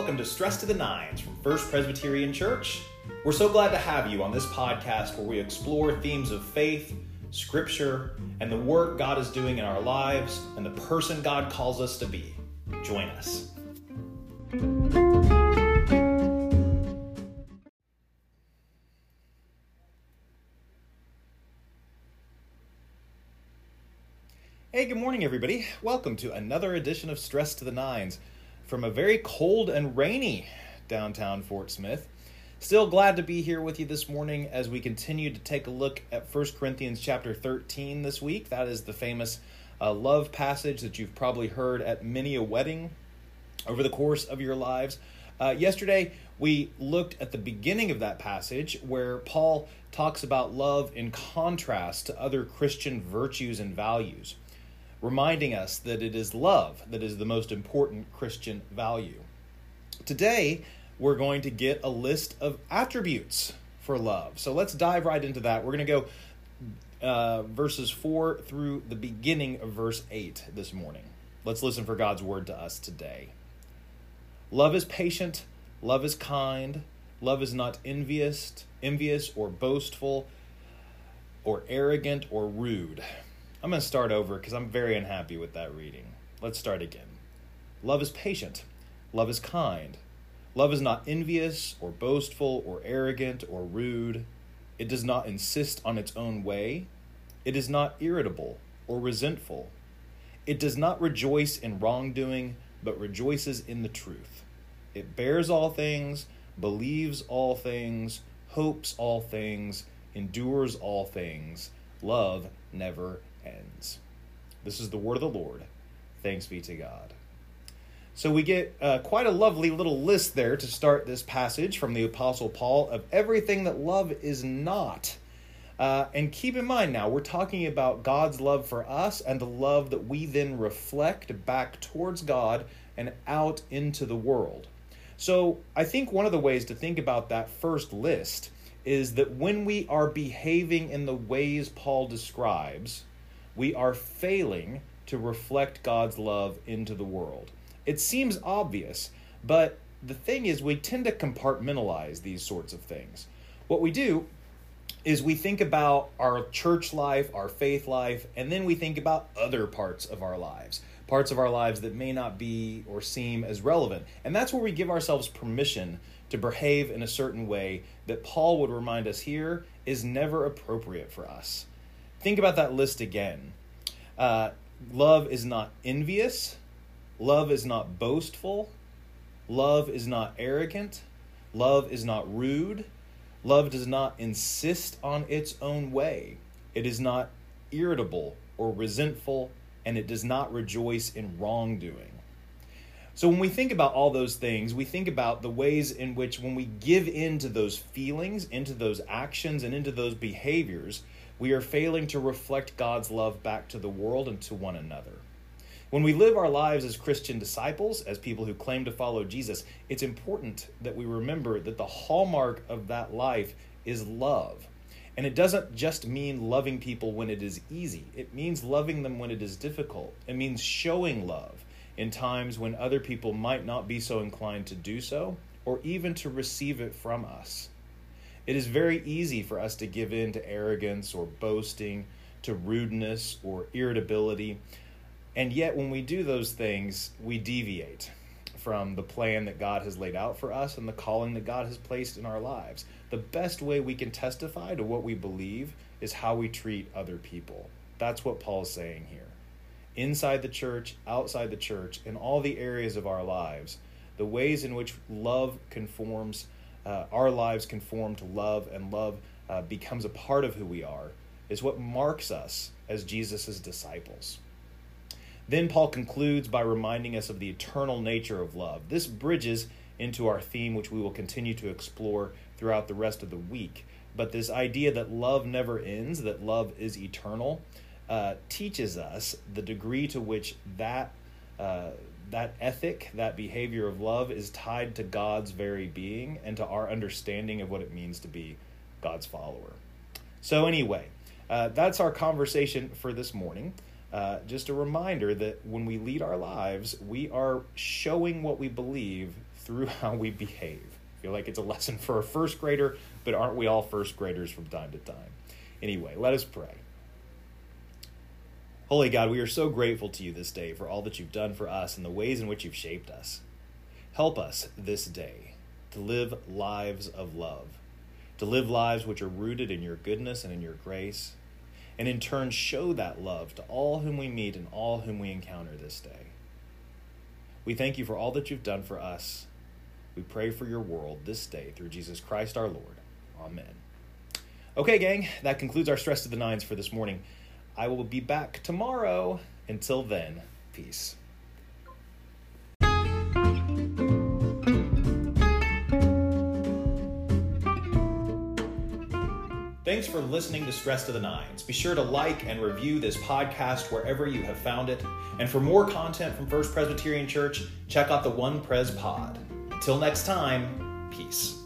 welcome to Stress to the Nines from First Presbyterian Church. We're so glad to have you on this podcast where we explore themes of faith, scripture, and the work God is doing in our lives and the person God calls us to be. Join us. Hey, good morning, everybody. Welcome to another edition of Stress to the Nines from a very cold and rainy downtown Fort Smith. Still glad to be here with you this morning as we continue to take a look at 1 Corinthians chapter 13 this week. That is the famous uh, love passage that you've probably heard at many a wedding over the course of your lives. Uh, yesterday, we looked at the beginning of that passage where Paul talks about love in contrast to other Christian virtues and values reminding us that it is love that is the most important Christian value. Today, we're going to get a list of attributes for love. So let's dive right into that. We're going to go uh, verses 4 through the beginning of verse 8 this morning. Let's listen for God's word to us today. Love is patient, love is kind, love is not envious, envious or boastful or arrogant or rude. I'm going to start over because I'm very unhappy with that reading. Let's start again. Love is patient. Love is kind. Love is not envious or boastful or arrogant or rude. It does not insist on its own way. It is not irritable or resentful. It does not rejoice in wrongdoing, but rejoices in the truth. It bears all things, believes all things, hopes all things, endures all things. Love never ends. This is the word of the Lord. Thanks be to God. So we get uh, quite a lovely little list there to start this passage from the Apostle Paul of everything that love is not. Uh, and keep in mind now, we're talking about God's love for us and the love that we then reflect back towards God and out into the world. So I think one of the ways to think about that first list is that when we are behaving in the ways Paul describes, we are failing to reflect God's love into the world. It seems obvious, but the thing is, we tend to compartmentalize these sorts of things. What we do is we think about our church life, our faith life, and then we think about other parts of our lives, parts of our lives that may not be or seem as relevant. And that's where we give ourselves permission to behave in a certain way that Paul would remind us here is never appropriate for us think about that list again. Uh, love is not envious. Love is not boastful. Love is not arrogant. Love is not rude. Love does not insist on its own way. It is not irritable or resentful, and it does not rejoice in wrongdoing. So, when we think about all those things, we think about the ways in which, when we give in to those feelings, into those actions, and into those behaviors, we are failing to reflect God's love back to the world and to one another. When we live our lives as Christian disciples, as people who claim to follow Jesus, it's important that we remember that the hallmark of that life is love. And it doesn't just mean loving people when it is easy, it means loving them when it is difficult. It means showing love in times when other people might not be so inclined to do so or even to receive it from us. It is very easy for us to give in to arrogance or boasting, to rudeness or irritability. And yet, when we do those things, we deviate from the plan that God has laid out for us and the calling that God has placed in our lives. The best way we can testify to what we believe is how we treat other people. That's what Paul is saying here. Inside the church, outside the church, in all the areas of our lives, the ways in which love conforms uh, our lives conform to love and love uh, becomes a part of who we are is what marks us as Jesus' disciples. Then Paul concludes by reminding us of the eternal nature of love. This bridges into our theme, which we will continue to explore throughout the rest of the week. But this idea that love never ends, that love is eternal, uh, teaches us the degree to which that uh, that ethic, that behavior of love is tied to God's very being and to our understanding of what it means to be God's follower. So, anyway, uh, that's our conversation for this morning. Uh, just a reminder that when we lead our lives, we are showing what we believe through how we behave. I feel like it's a lesson for a first grader, but aren't we all first graders from time to time? Anyway, let us pray. Holy God, we are so grateful to you this day for all that you've done for us and the ways in which you've shaped us. Help us this day to live lives of love, to live lives which are rooted in your goodness and in your grace, and in turn show that love to all whom we meet and all whom we encounter this day. We thank you for all that you've done for us. We pray for your world this day through Jesus Christ our Lord. Amen. Okay, gang, that concludes our Stress to the Nines for this morning. I will be back tomorrow. Until then, peace. Thanks for listening to Stress to the Nines. Be sure to like and review this podcast wherever you have found it. And for more content from First Presbyterian Church, check out the One Pres Pod. Until next time, peace.